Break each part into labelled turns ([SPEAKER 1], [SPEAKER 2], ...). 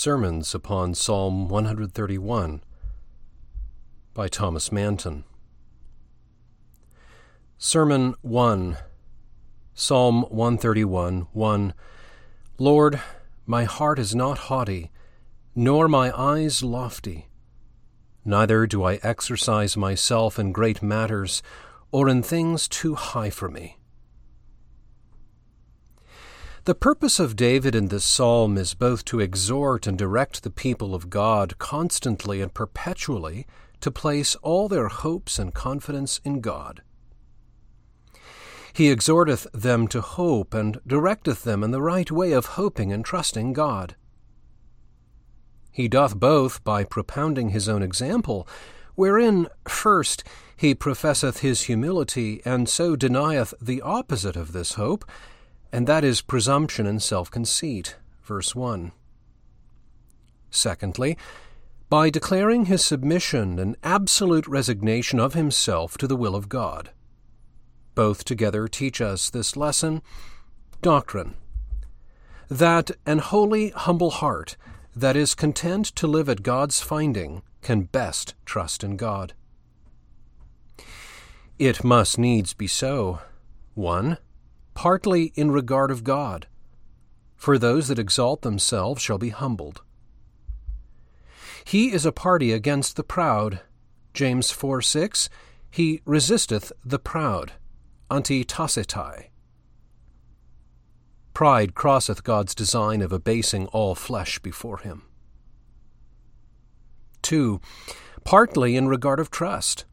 [SPEAKER 1] Sermons upon Psalm 131 by Thomas Manton. Sermon 1 Psalm 131 1 Lord, my heart is not haughty, nor my eyes lofty. Neither do I exercise myself in great matters, or in things too high for me. The purpose of David in this psalm is both to exhort and direct the people of God constantly and perpetually to place all their hopes and confidence in God. He exhorteth them to hope and directeth them in the right way of hoping and trusting God. He doth both by propounding his own example, wherein, first, he professeth his humility, and so denieth the opposite of this hope, and that is presumption and self conceit. Verse 1. Secondly, by declaring his submission and absolute resignation of himself to the will of God. Both together teach us this lesson doctrine that an holy, humble heart that is content to live at God's finding can best trust in God. It must needs be so. 1 partly in regard of God. For those that exalt themselves shall be humbled. He is a party against the proud. James 4 6. He resisteth the proud. Antitassetai. Pride crosseth God's design of abasing all flesh before him. 2. Partly in regard of trust.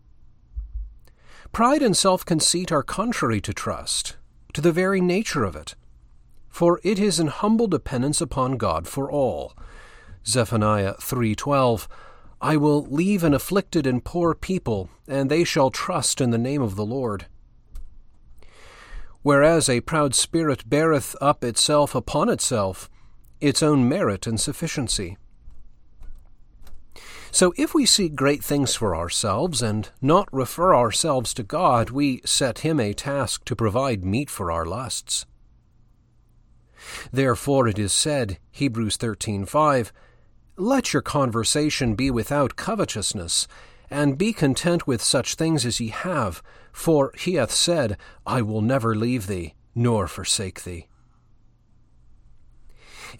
[SPEAKER 1] Pride and self conceit are contrary to trust to the very nature of it. For it is an humble dependence upon God for all. Zephaniah 3:12 I will leave an afflicted and poor people, and they shall trust in the name of the Lord. Whereas a proud spirit beareth up itself upon itself, its own merit and sufficiency. So if we seek great things for ourselves and not refer ourselves to God, we set him a task to provide meat for our lusts. Therefore it is said, Hebrews 13:5, Let your conversation be without covetousness, and be content with such things as ye have, for he hath said, I will never leave thee, nor forsake thee.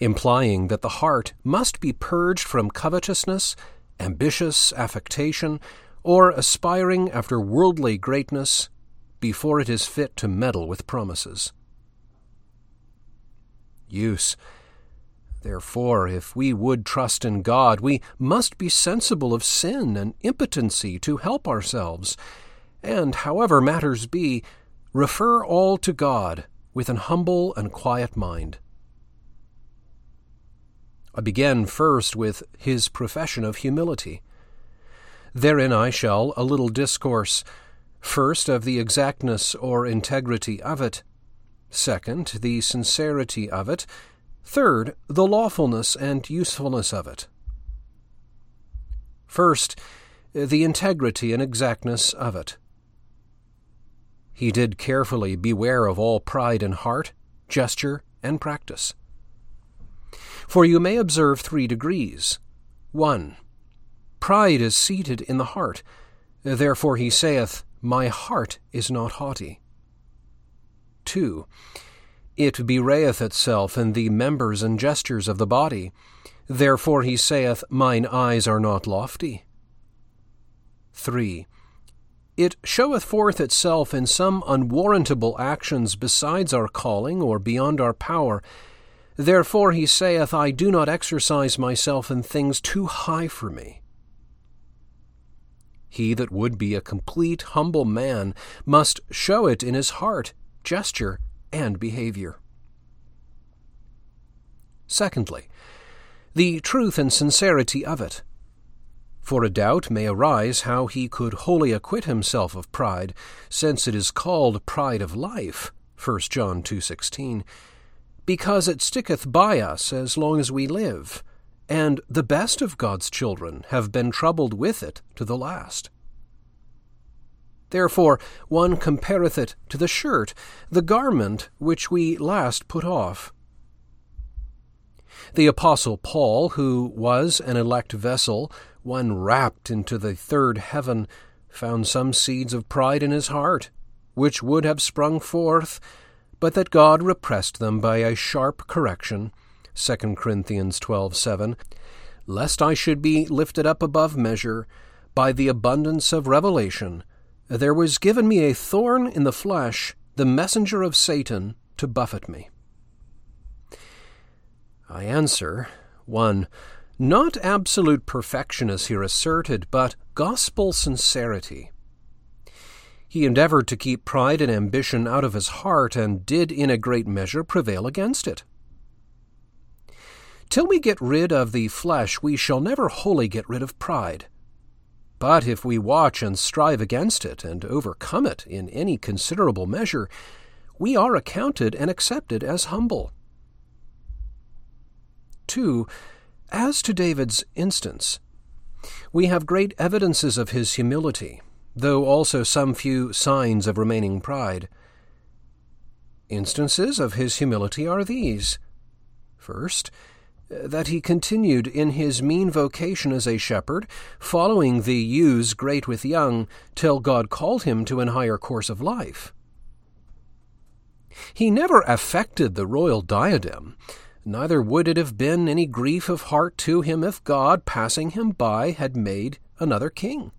[SPEAKER 1] Implying that the heart must be purged from covetousness ambitious affectation, or aspiring after worldly greatness before it is fit to meddle with promises. Use. Therefore, if we would trust in God, we must be sensible of sin and impotency to help ourselves, and, however matters be, refer all to God with an humble and quiet mind. I begin first with his profession of humility. Therein I shall a little discourse, first of the exactness or integrity of it, second, the sincerity of it, third, the lawfulness and usefulness of it. First, the integrity and exactness of it. He did carefully beware of all pride in heart, gesture, and practice. For you may observe three degrees. 1. Pride is seated in the heart. Therefore he saith, My heart is not haughty. 2. It bewrayeth itself in the members and gestures of the body. Therefore he saith, Mine eyes are not lofty. 3. It showeth forth itself in some unwarrantable actions besides our calling or beyond our power, Therefore he saith, I do not exercise myself in things too high for me. He that would be a complete, humble man must show it in his heart, gesture, and behavior. Secondly, the truth and sincerity of it. For a doubt may arise how he could wholly acquit himself of pride, since it is called pride of life, 1 John 2.16, because it sticketh by us as long as we live, and the best of God's children have been troubled with it to the last. Therefore one compareth it to the shirt, the garment which we last put off. The Apostle Paul, who was an elect vessel, one rapt into the third heaven, found some seeds of pride in his heart, which would have sprung forth, but that God repressed them by a sharp correction. 2 Corinthians 12:7, lest I should be lifted up above measure by the abundance of revelation, there was given me a thorn in the flesh, the messenger of Satan, to buffet me. I answer 1. Not absolute perfection is here asserted, but gospel sincerity. He endeavored to keep pride and ambition out of his heart, and did in a great measure prevail against it. Till we get rid of the flesh, we shall never wholly get rid of pride. But if we watch and strive against it, and overcome it in any considerable measure, we are accounted and accepted as humble. 2. As to David's instance, we have great evidences of his humility, though also some few signs of remaining pride. Instances of his humility are these. First, that he continued in his mean vocation as a shepherd, following the ewes great with young, till God called him to an higher course of life. He never affected the royal diadem, neither would it have been any grief of heart to him if God, passing him by, had made another king.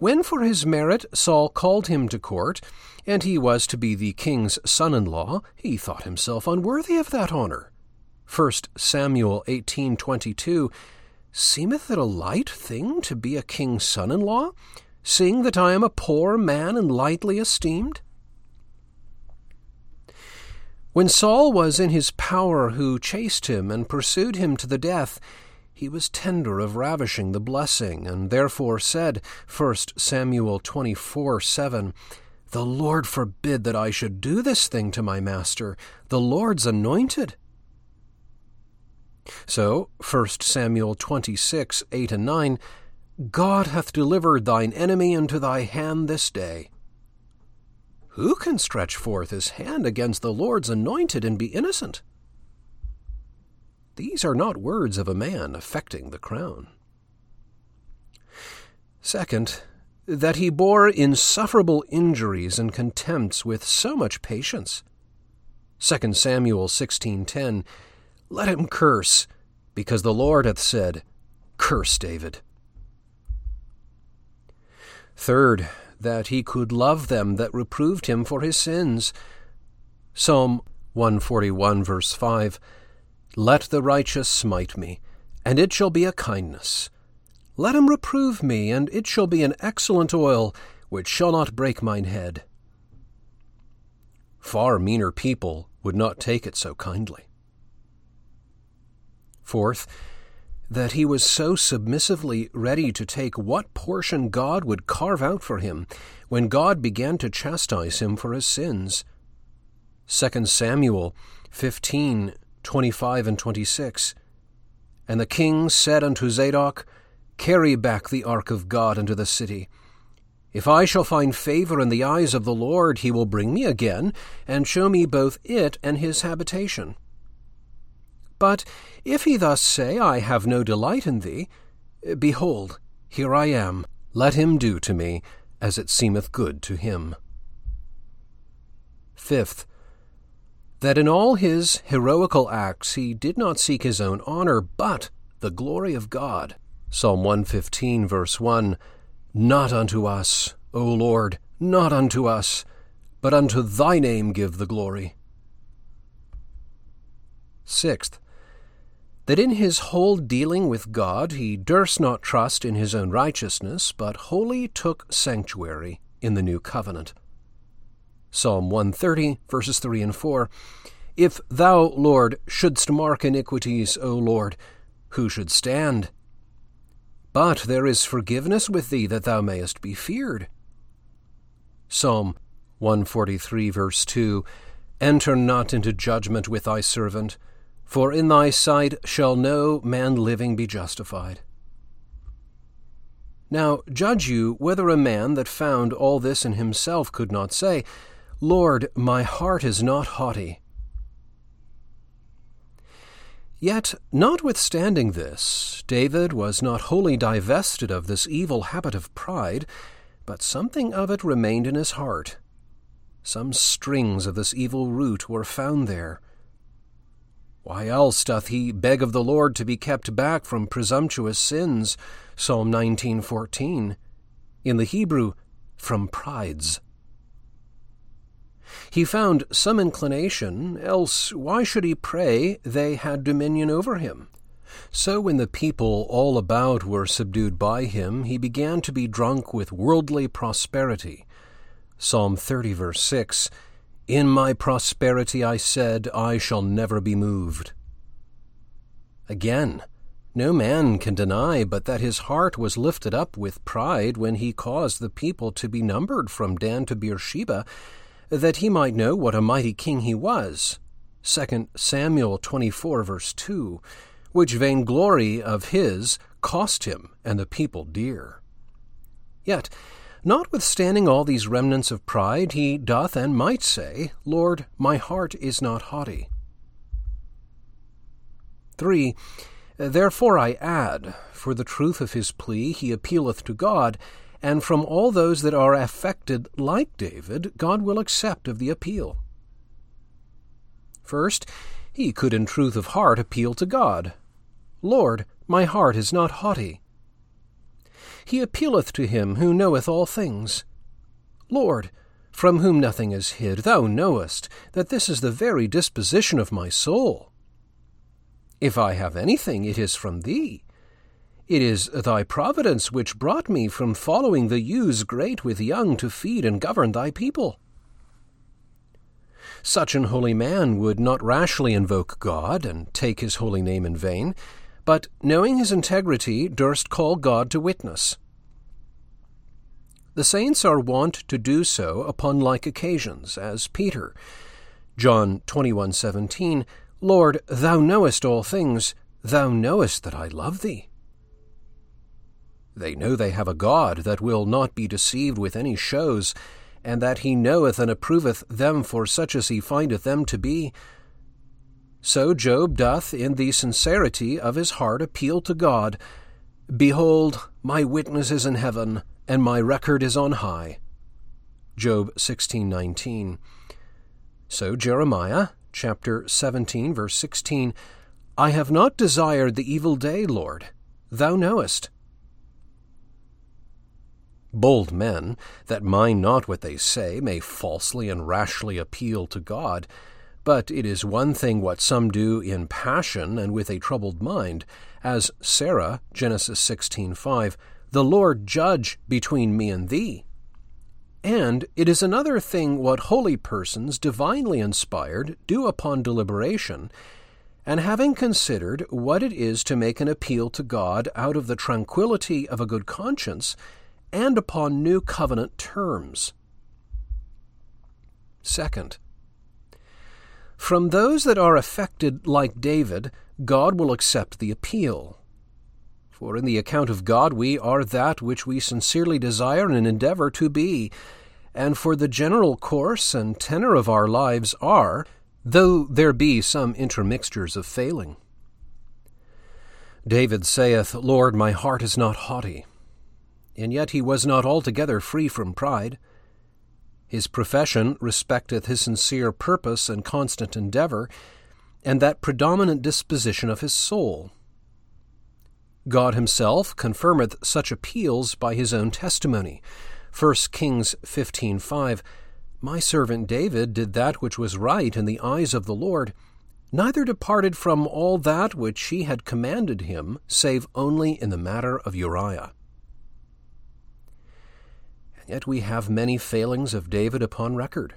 [SPEAKER 1] When for his merit Saul called him to court, and he was to be the king's son in law, he thought himself unworthy of that honour. 1 Samuel 18:22 Seemeth it a light thing to be a king's son in law, seeing that I am a poor man and lightly esteemed? When Saul was in his power, who chased him and pursued him to the death, he was tender of ravishing the blessing, and therefore said, 1 Samuel 24 7, The Lord forbid that I should do this thing to my master, the Lord's anointed. So, 1 Samuel 26 8 and 9, God hath delivered thine enemy into thy hand this day. Who can stretch forth his hand against the Lord's anointed and be innocent? These are not words of a man affecting the crown. Second, that he bore insufferable injuries and contempts with so much patience. 2 Samuel 16:10 Let him curse because the Lord hath said curse David. Third, that he could love them that reproved him for his sins. Psalm 141, verse 5 Let the righteous smite me, and it shall be a kindness. Let him reprove me, and it shall be an excellent oil, which shall not break mine head. Far meaner people would not take it so kindly. Fourth, that he was so submissively ready to take what portion God would carve out for him when God began to chastise him for his sins. 2 Samuel 15 25 and 26. And the king said unto Zadok, Carry back the ark of God into the city. If I shall find favor in the eyes of the Lord, he will bring me again, and show me both it and his habitation. But if he thus say, I have no delight in thee, behold, here I am, let him do to me as it seemeth good to him. Fifth, that in all his heroical acts he did not seek his own honor, but the glory of God. Psalm 115, verse 1 Not unto us, O Lord, not unto us, but unto thy name give the glory. Sixth, that in his whole dealing with God he durst not trust in his own righteousness, but wholly took sanctuary in the new covenant. Psalm 130, verses 3 and 4 If thou, Lord, shouldst mark iniquities, O Lord, who should stand? But there is forgiveness with thee that thou mayest be feared. Psalm 143, verse 2 Enter not into judgment with thy servant for in thy sight shall no man living be justified. Now judge you whether a man that found all this in himself could not say, Lord, my heart is not haughty. Yet, notwithstanding this, David was not wholly divested of this evil habit of pride, but something of it remained in his heart. Some strings of this evil root were found there. Why else doth he beg of the Lord to be kept back from presumptuous sins? Psalm 19:14. In the Hebrew, from prides. He found some inclination, else why should he pray they had dominion over him? So when the people all about were subdued by him, he began to be drunk with worldly prosperity. Psalm 30, verse 6 In my prosperity I said, I shall never be moved. Again, no man can deny but that his heart was lifted up with pride when he caused the people to be numbered from Dan to Beersheba, that he might know what a mighty king he was. 2 Samuel 24, verse 2, which vainglory of his cost him and the people dear. Yet, notwithstanding all these remnants of pride, he doth and might say, Lord, my heart is not haughty. 3. Therefore I add, for the truth of his plea he appealeth to God, and from all those that are affected like David, God will accept of the appeal. First, he could in truth of heart appeal to God. Lord, my heart is not haughty. He appealeth to him who knoweth all things. Lord, from whom nothing is hid, thou knowest that this is the very disposition of my soul. If I have anything, it is from thee. It is thy providence which brought me from following the ewes great with young to feed and govern thy people. Such an holy man would not rashly invoke God and take his holy name in vain, but, knowing his integrity, durst call God to witness. The saints are wont to do so upon like occasions, as Peter, John 21:17, Lord, thou knowest all things, thou knowest that I love thee. They know they have a God that will not be deceived with any shows, and that he knoweth and approveth them for such as he findeth them to be. So Job doth in the sincerity of his heart appeal to God Behold, my witness is in heaven, and my record is on high. Job 16:19. So Jeremiah chapter 17 verse 16 I have not desired the evil day, Lord. Thou knowest. Bold men, that mind not what they say, may falsely and rashly appeal to God. But it is one thing what some do in passion and with a troubled mind, as Sarah, Genesis 16:5, the Lord judge between me and thee. And it is another thing what holy persons, divinely inspired, do upon deliberation, and having considered what it is to make an appeal to God out of the tranquillity of a good conscience, and upon new covenant terms. Second, from those that are affected like David, God will accept the appeal. For in the account of God we are that which we sincerely desire and endeavor to be, and for the general course and tenor of our lives are, though there be some intermixtures of failing. David saith, Lord, my heart is not haughty, and yet he was not altogether free from pride. His profession respecteth his sincere purpose and constant endeavor, and that predominant disposition of his soul. God himself confirmeth such appeals by his own testimony. 1 Kings 15:5 My servant David did that which was right in the eyes of the Lord, neither departed from all that which he had commanded him, save only in the matter of Uriah. Yet we have many failings of David upon record.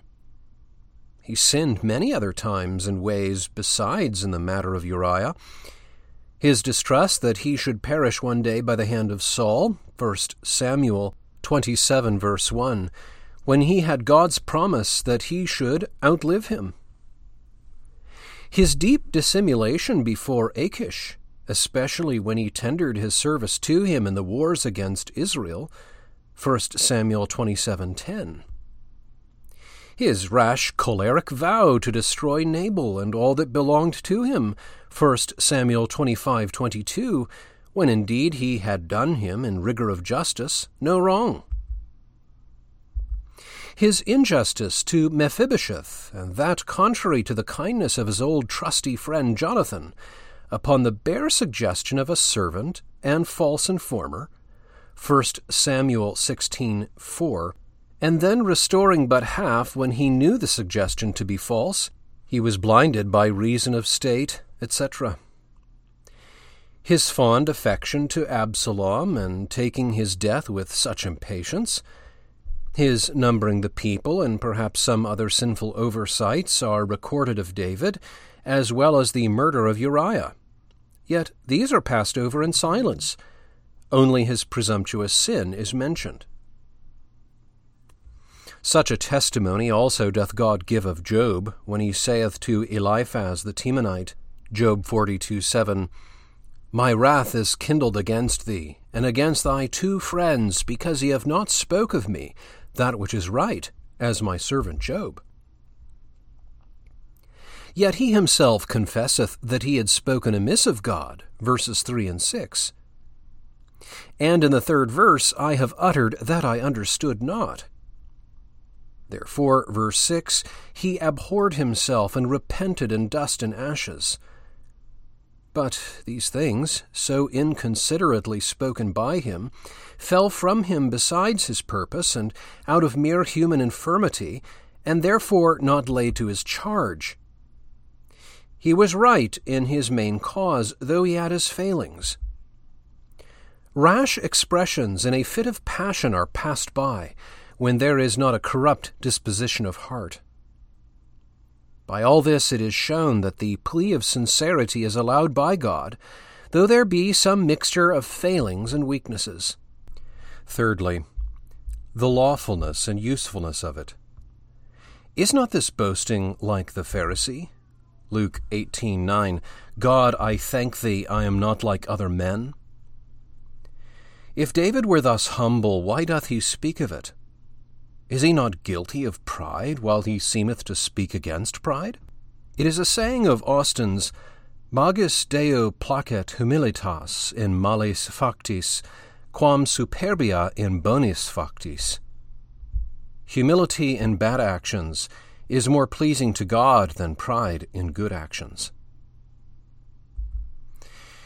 [SPEAKER 1] He sinned many other times and ways besides in the matter of Uriah. His distrust that he should perish one day by the hand of Saul, 1 Samuel 27, verse 1, when he had God's promise that he should outlive him. His deep dissimulation before Achish, especially when he tendered his service to him in the wars against Israel, 1 Samuel 27:10. his rash choleric vow to destroy Nabal and all that belonged to him, 1 Samuel 25:22, when indeed he had done him in rigor of justice no wrong. His injustice to Mephibosheth, and that contrary to the kindness of his old trusty friend Jonathan, upon the bare suggestion of a servant and false informer, 1 Samuel 16:4, and then restoring but half when he knew the suggestion to be false, he was blinded by reason of state, etc. His fond affection to Absalom and taking his death with such impatience, his numbering the people and perhaps some other sinful oversights are recorded of David, as well as the murder of Uriah. Yet these are passed over in silence. Only his presumptuous sin is mentioned. Such a testimony also doth God give of Job, when he saith to Eliphaz the Temanite, Job 42 7, My wrath is kindled against thee, and against thy two friends, because ye have not spoke of me that which is right, as my servant Job. Yet he himself confesseth that he had spoken amiss of God, verses 3 and 6. And in the third verse, I have uttered that I understood not. Therefore, verse 6, he abhorred himself and repented in dust and ashes. But these things, so inconsiderately spoken by him, fell from him besides his purpose and out of mere human infirmity, and therefore not laid to his charge. He was right in his main cause, though he had his failings. Rash expressions in a fit of passion are passed by, when there is not a corrupt disposition of heart. By all this it is shown that the plea of sincerity is allowed by God, though there be some mixture of failings and weaknesses. Thirdly, the lawfulness and usefulness of it. Is not this boasting like the Pharisee? Luke 18:9 God, I thank thee, I am not like other men. If David were thus humble, why doth he speak of it? Is he not guilty of pride while he seemeth to speak against pride? It is a saying of Austin's, Magis Deo placet humilitas in malis factis, quam superbia in bonis factis. Humility in bad actions is more pleasing to God than pride in good actions.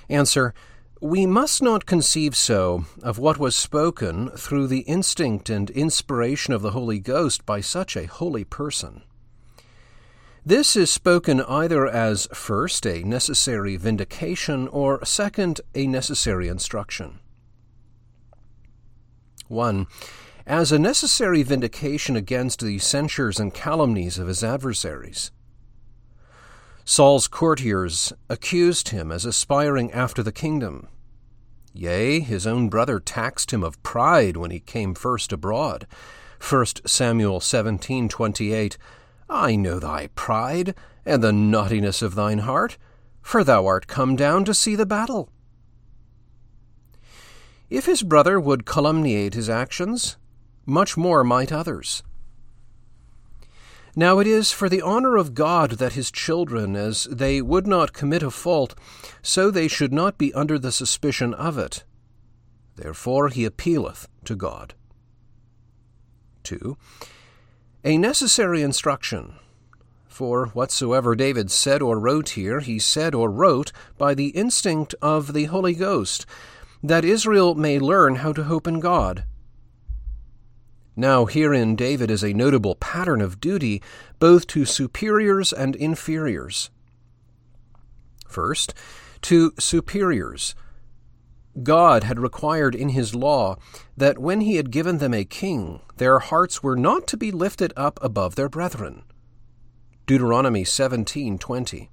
[SPEAKER 1] Answer We must not conceive so of what was spoken through the instinct and inspiration of the Holy Ghost by such a holy person. This is spoken either as first a necessary vindication or second a necessary instruction. 1 as a necessary vindication against the censures and calumnies of his adversaries. Saul's courtiers accused him as aspiring after the kingdom. Yea, his own brother taxed him of pride when he came first abroad. 1 Samuel 17:28 I know thy pride and the naughtiness of thine heart, for thou art come down to see the battle. If his brother would calumniate his actions, much more might others. Now it is for the honour of God that his children, as they would not commit a fault, so they should not be under the suspicion of it. Therefore he appealeth to God. 2. A necessary instruction. For whatsoever David said or wrote here, he said or wrote by the instinct of the Holy Ghost, that Israel may learn how to hope in God now, herein David is a notable pattern of duty both to superiors and inferiors. First, to superiors. God had required in his law that when he had given them a king, their hearts were not to be lifted up above their brethren. Deuteronomy 17:20.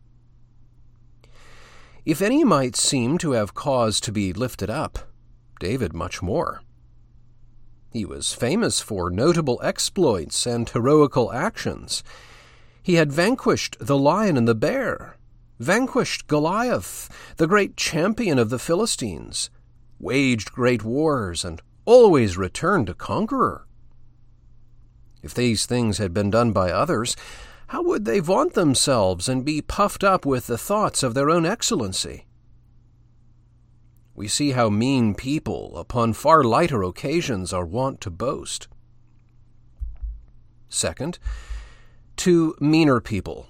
[SPEAKER 1] If any might seem to have cause to be lifted up, David much more. He was famous for notable exploits and heroical actions. He had vanquished the lion and the bear, vanquished Goliath, the great champion of the Philistines, waged great wars, and always returned a conqueror. If these things had been done by others, how would they vaunt themselves and be puffed up with the thoughts of their own excellency? We see how mean people, upon far lighter occasions, are wont to boast. Second, to meaner people.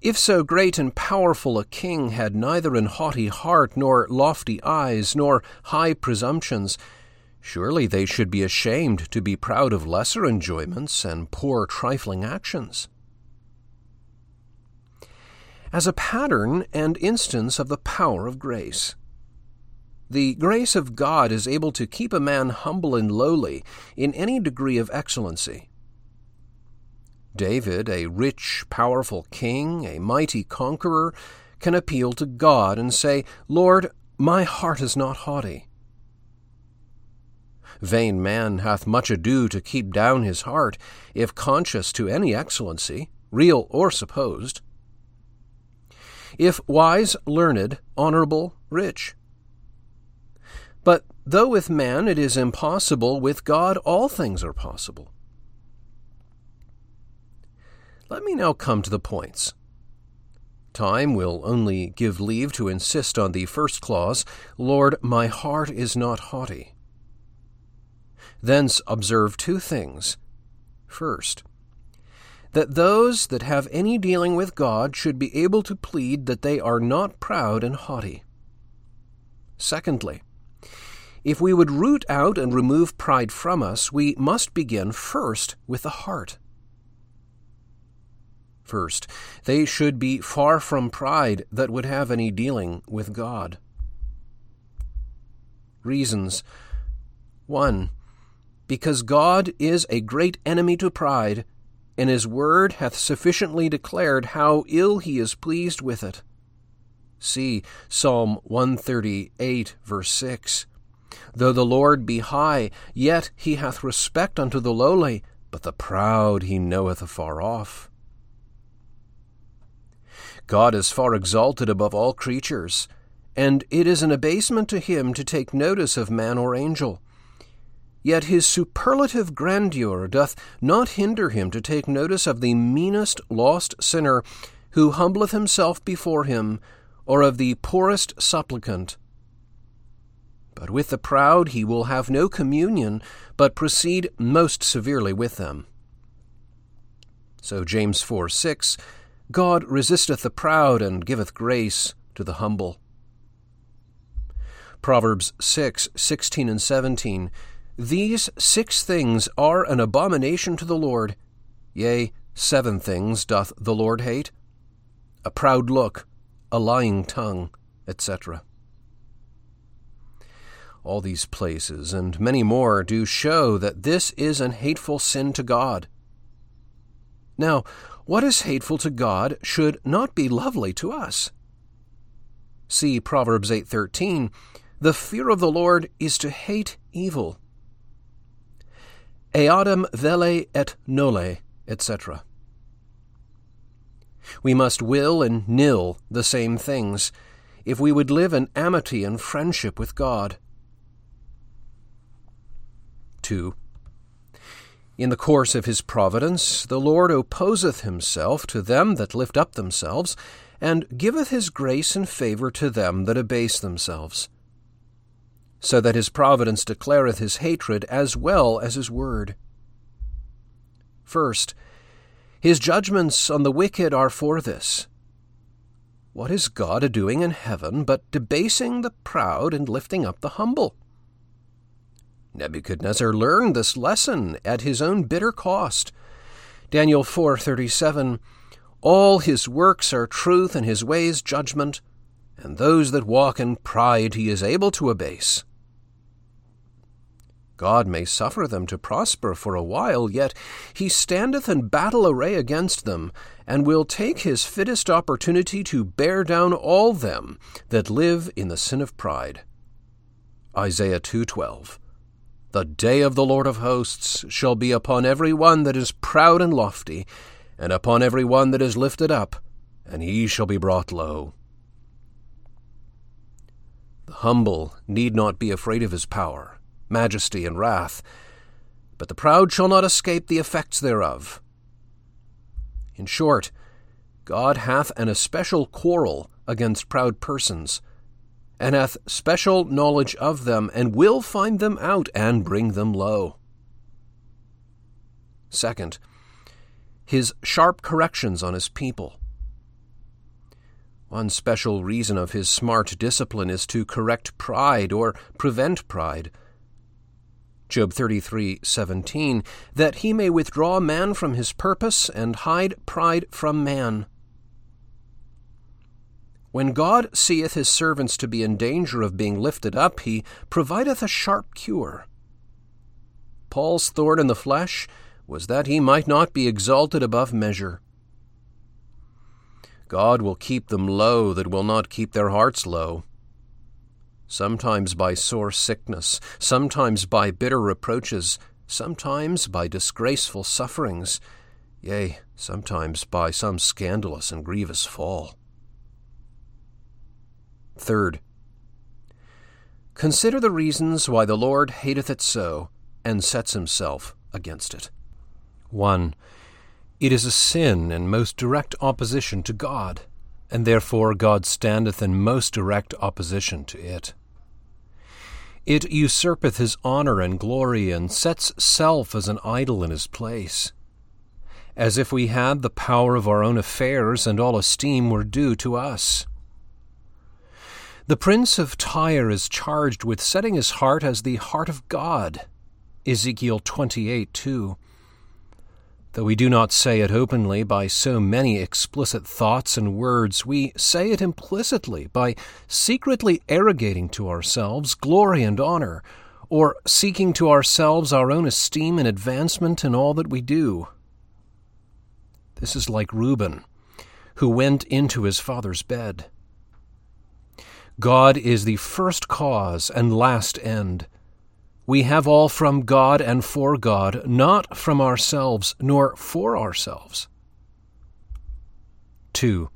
[SPEAKER 1] If so great and powerful a king had neither an haughty heart, nor lofty eyes, nor high presumptions, Surely they should be ashamed to be proud of lesser enjoyments and poor trifling actions. As a pattern and instance of the power of grace, the grace of God is able to keep a man humble and lowly in any degree of excellency. David, a rich, powerful king, a mighty conqueror, can appeal to God and say, Lord, my heart is not haughty. Vain man hath much ado to keep down his heart, if conscious to any excellency, real or supposed. If wise, learned, honorable, rich. But though with man it is impossible, with God all things are possible. Let me now come to the points. Time will only give leave to insist on the first clause Lord, my heart is not haughty. Thence observe two things. First, that those that have any dealing with God should be able to plead that they are not proud and haughty. Secondly, if we would root out and remove pride from us, we must begin first with the heart. First, they should be far from pride that would have any dealing with God. Reasons 1 because God is a great enemy to pride, and his word hath sufficiently declared how ill he is pleased with it. See Psalm 138, verse 6. Though the Lord be high, yet he hath respect unto the lowly, but the proud he knoweth afar off. God is far exalted above all creatures, and it is an abasement to him to take notice of man or angel. Yet his superlative grandeur doth not hinder him to take notice of the meanest lost sinner who humbleth himself before him, or of the poorest supplicant. But with the proud he will have no communion, but proceed most severely with them. So James 4 6 God resisteth the proud and giveth grace to the humble. Proverbs 6 16 and 17 these six things are an abomination to the Lord. Yea, seven things doth the Lord hate a proud look, a lying tongue, etc. All these places and many more do show that this is an hateful sin to God. Now, what is hateful to God should not be lovely to us. See Proverbs 8:13, "The fear of the Lord is to hate evil." eadem velle et nolle, etc. We must will and nill the same things if we would live in amity and friendship with God. 2. In the course of his providence, the Lord opposeth himself to them that lift up themselves, and giveth his grace and favour to them that abase themselves so that his providence declareth his hatred as well as his word. First, his judgments on the wicked are for this. What is God a doing in heaven but debasing the proud and lifting up the humble? Nebuchadnezzar learned this lesson at his own bitter cost. Daniel 4:37 All his works are truth and his ways judgment, and those that walk in pride he is able to abase. God may suffer them to prosper for a while, yet he standeth in battle array against them, and will take his fittest opportunity to bear down all them that live in the sin of pride. Isaiah 2:12 The day of the Lord of hosts shall be upon every one that is proud and lofty, and upon every one that is lifted up, and he shall be brought low. The humble need not be afraid of his power majesty, and wrath. but the proud shall not escape the effects thereof. In short, God hath an especial quarrel against proud persons, and hath special knowledge of them, and will find them out and bring them low. Second, his sharp corrections on his people. One special reason of his smart discipline is to correct pride or prevent pride. Job 33:17 that he may withdraw man from his purpose and hide pride from man. When God seeth his servants to be in danger of being lifted up, he provideth a sharp cure. Paul's thorn in the flesh was that he might not be exalted above measure. God will keep them low that will not keep their hearts low. Sometimes by sore sickness, sometimes by bitter reproaches, sometimes by disgraceful sufferings, yea, sometimes by some scandalous and grievous fall. Third, consider the reasons why the Lord hateth it so, and sets himself against it. 1. It is a sin in most direct opposition to God, and therefore God standeth in most direct opposition to it. It usurpeth his honour and glory, and sets self as an idol in his place, as if we had the power of our own affairs, and all esteem were due to us. The prince of Tyre is charged with setting his heart as the heart of God. Ezekiel 28 2 Though we do not say it openly by so many explicit thoughts and words, we say it implicitly by secretly arrogating to ourselves glory and honor, or seeking to ourselves our own esteem and advancement in all that we do. This is like Reuben, who went into his father's bed. God is the first cause and last end we have all from God and for God, not from ourselves nor for ourselves. 2.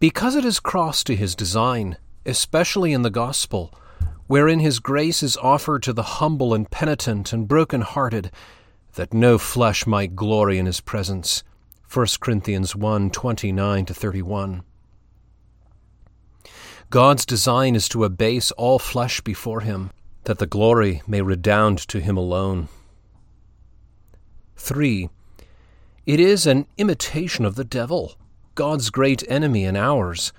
[SPEAKER 1] Because it is cross to his design, especially in the gospel, wherein his grace is offered to the humble and penitent and broken hearted, that no flesh might glory in his presence. 1 Corinthians 1 29 31. God's design is to abase all flesh before him that the glory may redound to him alone. 3. It is an imitation of the devil, God's great enemy and ours,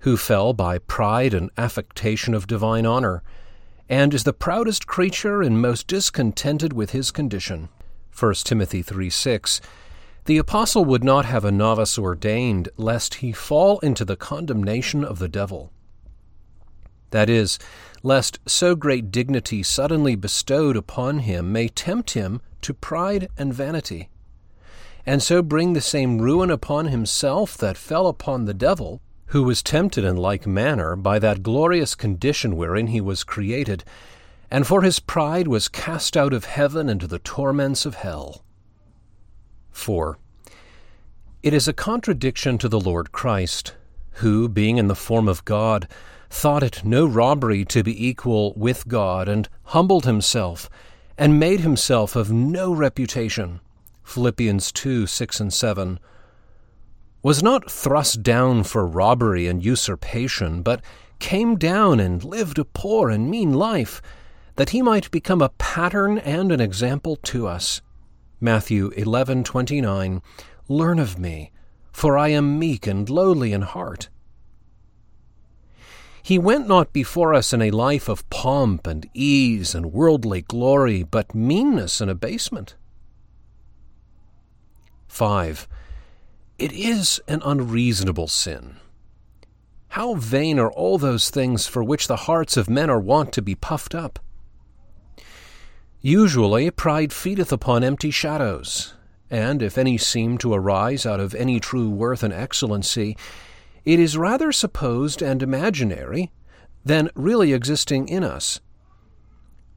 [SPEAKER 1] who fell by pride and affectation of divine honor, and is the proudest creature and most discontented with his condition. 1 Timothy 3 6. The apostle would not have a novice ordained, lest he fall into the condemnation of the devil. That is, lest so great dignity suddenly bestowed upon him may tempt him to pride and vanity, and so bring the same ruin upon himself that fell upon the devil, who was tempted in like manner by that glorious condition wherein he was created, and for his pride was cast out of heaven into the torments of hell. 4. It is a contradiction to the Lord Christ, who, being in the form of God, thought it no robbery to be equal with God, and humbled himself, and made himself of no reputation. Philippians 2 6 and 7. Was not thrust down for robbery and usurpation, but came down and lived a poor and mean life, that he might become a pattern and an example to us. Matthew 11:29 Learn of me, for I am meek and lowly in heart he went not before us in a life of pomp and ease and worldly glory, but meanness and abasement. 5. It is an unreasonable sin. How vain are all those things for which the hearts of men are wont to be puffed up! Usually, pride feedeth upon empty shadows, and if any seem to arise out of any true worth and excellency, it is rather supposed and imaginary than really existing in us.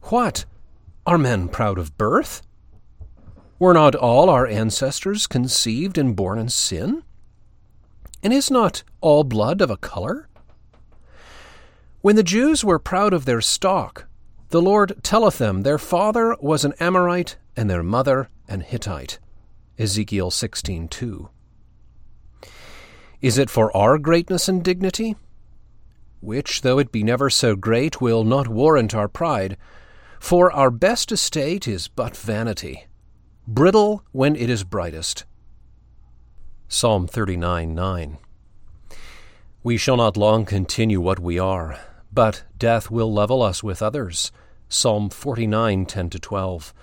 [SPEAKER 1] What? Are men proud of birth? Were not all our ancestors conceived and born in sin? And is not all blood of a color? When the Jews were proud of their stock, The Lord telleth them, Their father was an Amorite, and their mother an Hittite. Ezekiel 16:2. Is it for our greatness and dignity? Which, though it be never so great, will not warrant our pride, for our best estate is but vanity, brittle when it is brightest. Psalm 39 9. We shall not long continue what we are, but death will level us with others. Psalm 49 10 12.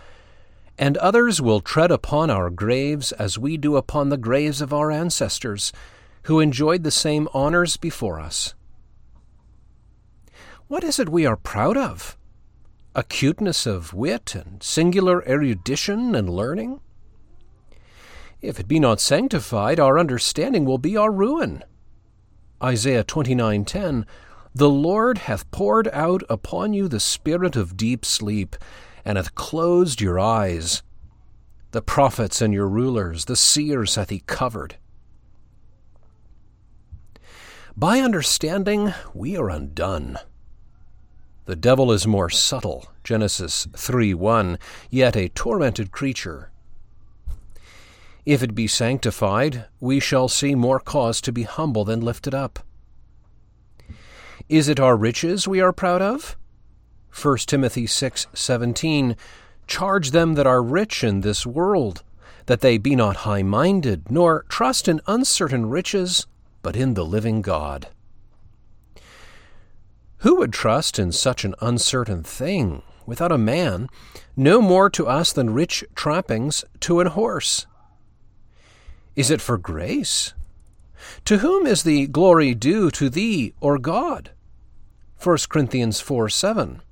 [SPEAKER 1] And others will tread upon our graves as we do upon the graves of our ancestors, who enjoyed the same honors before us. What is it we are proud of? Acuteness of wit and singular erudition and learning? If it be not sanctified, our understanding will be our ruin. Isaiah 29:10 The Lord hath poured out upon you the spirit of deep sleep, and hath closed your eyes. The prophets and your rulers, the seers hath he covered. By understanding, we are undone. The devil is more subtle, Genesis 3 1, yet a tormented creature. If it be sanctified, we shall see more cause to be humble than lifted up. Is it our riches we are proud of? 1 Timothy 6:17 Charge them that are rich in this world, that they be not high-minded, nor trust in uncertain riches, but in the living God. Who would trust in such an uncertain thing, without a man, no more to us than rich trappings to an horse? Is it for grace? To whom is the glory due, to thee or God? 1 Corinthians 4 7.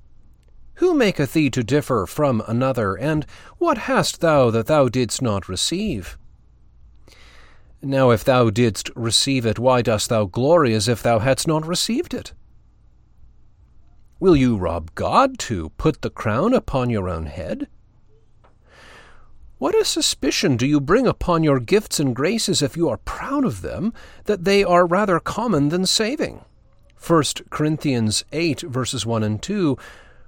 [SPEAKER 1] Who maketh thee to differ from another, and what hast thou that thou didst not receive? Now, if thou didst receive it, why dost thou glory as if thou hadst not received it? Will you rob God to put the crown upon your own head? What a suspicion do you bring upon your gifts and graces if you are proud of them, that they are rather common than saving? 1 Corinthians 8, verses 1 and 2,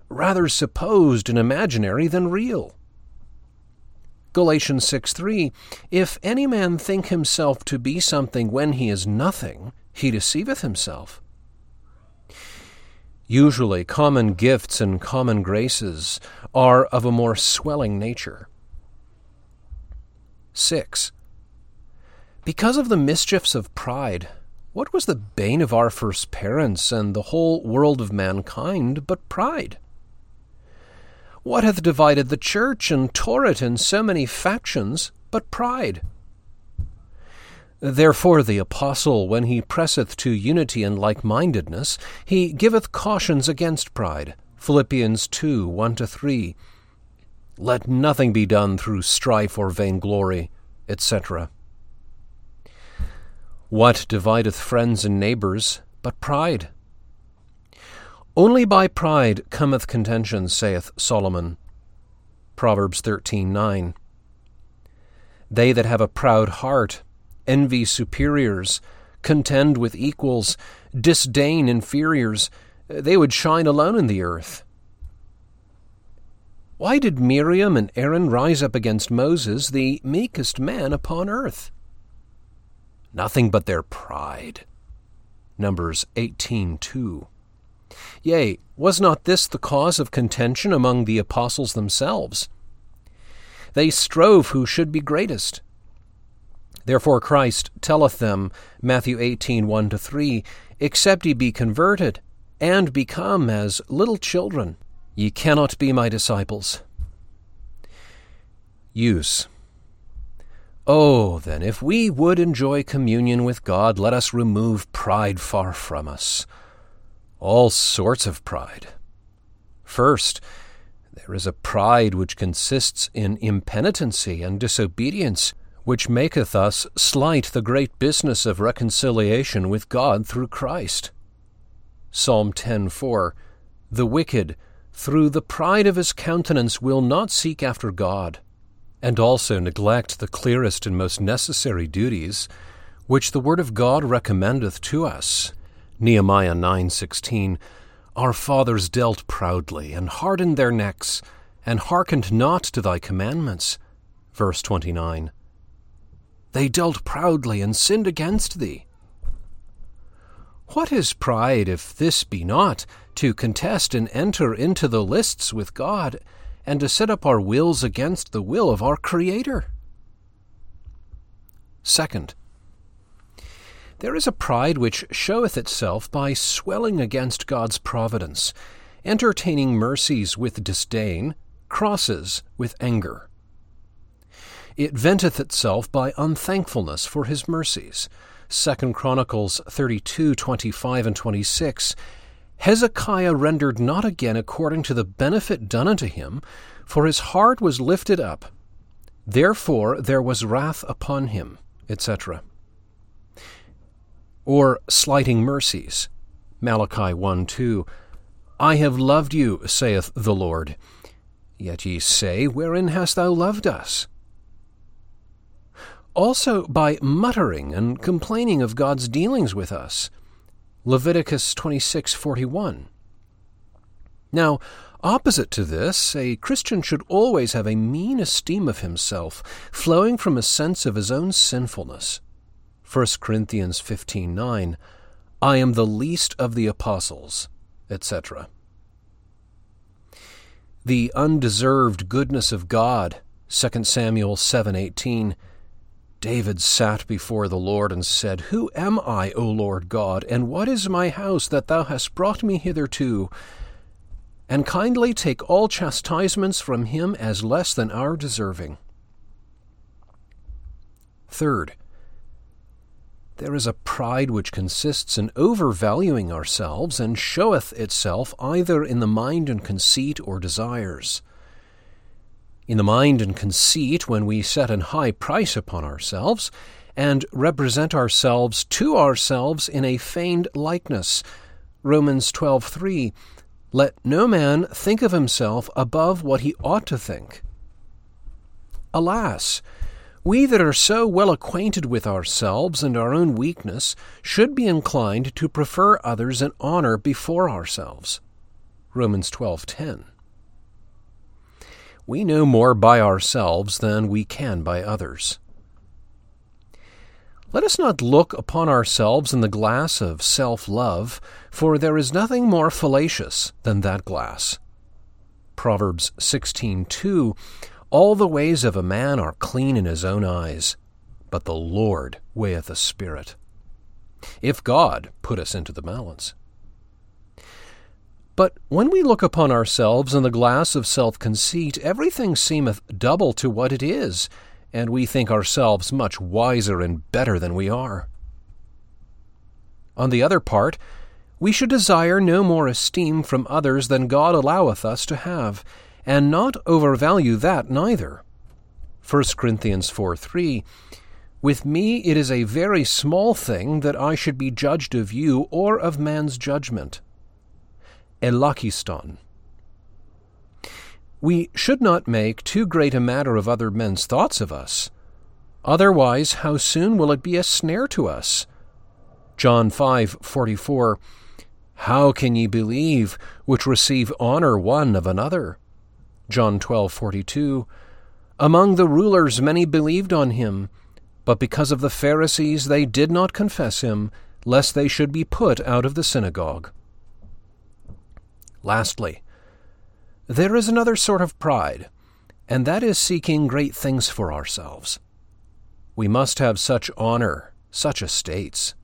[SPEAKER 1] rather supposed and imaginary than real. Galatians 6 3, If any man think himself to be something when he is nothing, he deceiveth himself. Usually, common gifts and common graces are of a more swelling nature. 6. Because of the mischiefs of pride, what was the bane of our first parents and the whole world of mankind but pride? What hath divided the church and tore it in so many factions but pride? Therefore the apostle, when he presseth to unity and like-mindedness, he giveth cautions against pride. Philippians 2, 1-3. Let nothing be done through strife or vainglory, etc. What divideth friends and neighbors but pride? Only by pride cometh contention, saith Solomon. Proverbs 13:9. They that have a proud heart envy superiors, contend with equals, disdain inferiors, they would shine alone in the earth. Why did Miriam and Aaron rise up against Moses, the meekest man upon earth? Nothing but their pride. Numbers 18:2. Yea, was not this the cause of contention among the apostles themselves? They strove who should be greatest. Therefore Christ telleth them, Matthew 18, 1 3, Except ye be converted, and become as little children, ye cannot be my disciples. Use. Oh, then, if we would enjoy communion with God, let us remove pride far from us. All sorts of pride. First, there is a pride which consists in impenitency and disobedience which maketh us slight the great business of reconciliation with God through Christ. Psalm 10:4 The wicked, through the pride of his countenance, will not seek after God, and also neglect the clearest and most necessary duties, which the Word of God recommendeth to us. Nehemiah 9:16 Our fathers dealt proudly, and hardened their necks, and hearkened not to thy commandments. Verse 29. They dealt proudly and sinned against thee. What is pride if this be not to contest and enter into the lists with God, and to set up our wills against the will of our Creator? Second, there is a pride which showeth itself by swelling against God's providence, entertaining mercies with disdain, crosses with anger. It venteth itself by unthankfulness for his mercies. 2 Chronicles 32, 25, and 26. Hezekiah rendered not again according to the benefit done unto him, for his heart was lifted up. Therefore there was wrath upon him, etc. Or slighting mercies. Malachi 1 2. I have loved you, saith the Lord. Yet ye say, Wherein hast thou loved us? Also by muttering and complaining of God's dealings with us. Leviticus 26:41. Now, opposite to this, a Christian should always have a mean esteem of himself, flowing from a sense of his own sinfulness. 1 Corinthians 15:9, I am the least of the apostles, etc the undeserved goodness of God. 2 Samuel 7:18 David sat before the Lord and said, Who am I, O Lord God, and what is my house that thou hast brought me hitherto? And kindly take all chastisements from him as less than our deserving. Third, there is a pride which consists in overvaluing ourselves and showeth itself either in the mind and conceit or desires. In the mind and conceit, when we set an high price upon ourselves, and represent ourselves to ourselves in a feigned likeness. Romans 12:3 Let no man think of himself above what he ought to think. Alas, we that are so well acquainted with ourselves and our own weakness should be inclined to prefer others in honor before ourselves. Romans 12:10. We know more by ourselves than we can by others. Let us not look upon ourselves in the glass of self love, for there is nothing more fallacious than that glass. Proverbs 16:2 all the ways of a man are clean in his own eyes, but the Lord weigheth the spirit. If God put us into the balance. But when we look upon ourselves in the glass of self conceit, everything seemeth double to what it is, and we think ourselves much wiser and better than we are. On the other part, we should desire no more esteem from others than God alloweth us to have, and not overvalue that neither. 1 Corinthians 4 3 With me it is a very small thing that I should be judged of you or of man's judgment. Elakiston. We should not make too great a matter of other men's thoughts of us. Otherwise, how soon will it be a snare to us? John 5:44 How can ye believe which receive honor one of another? John 12:42 Among the rulers many believed on him, but because of the Pharisees they did not confess him, lest they should be put out of the synagogue. Lastly, there is another sort of pride, and that is seeking great things for ourselves. We must have such honor, such estates.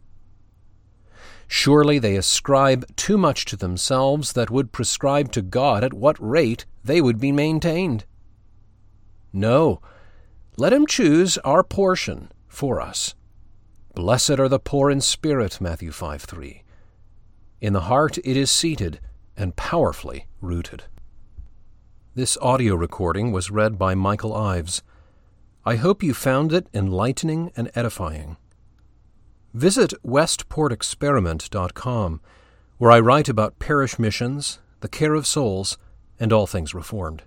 [SPEAKER 1] Surely they ascribe too much to themselves that would prescribe to God at what rate they would be maintained. No, let him choose our portion for us. Blessed are the poor in spirit, Matthew 5 3. In the heart it is seated and powerfully rooted. This audio recording was read by Michael Ives. I hope you found it enlightening and edifying. Visit westportexperiment.com, where I write about parish missions, the care of souls, and all things Reformed.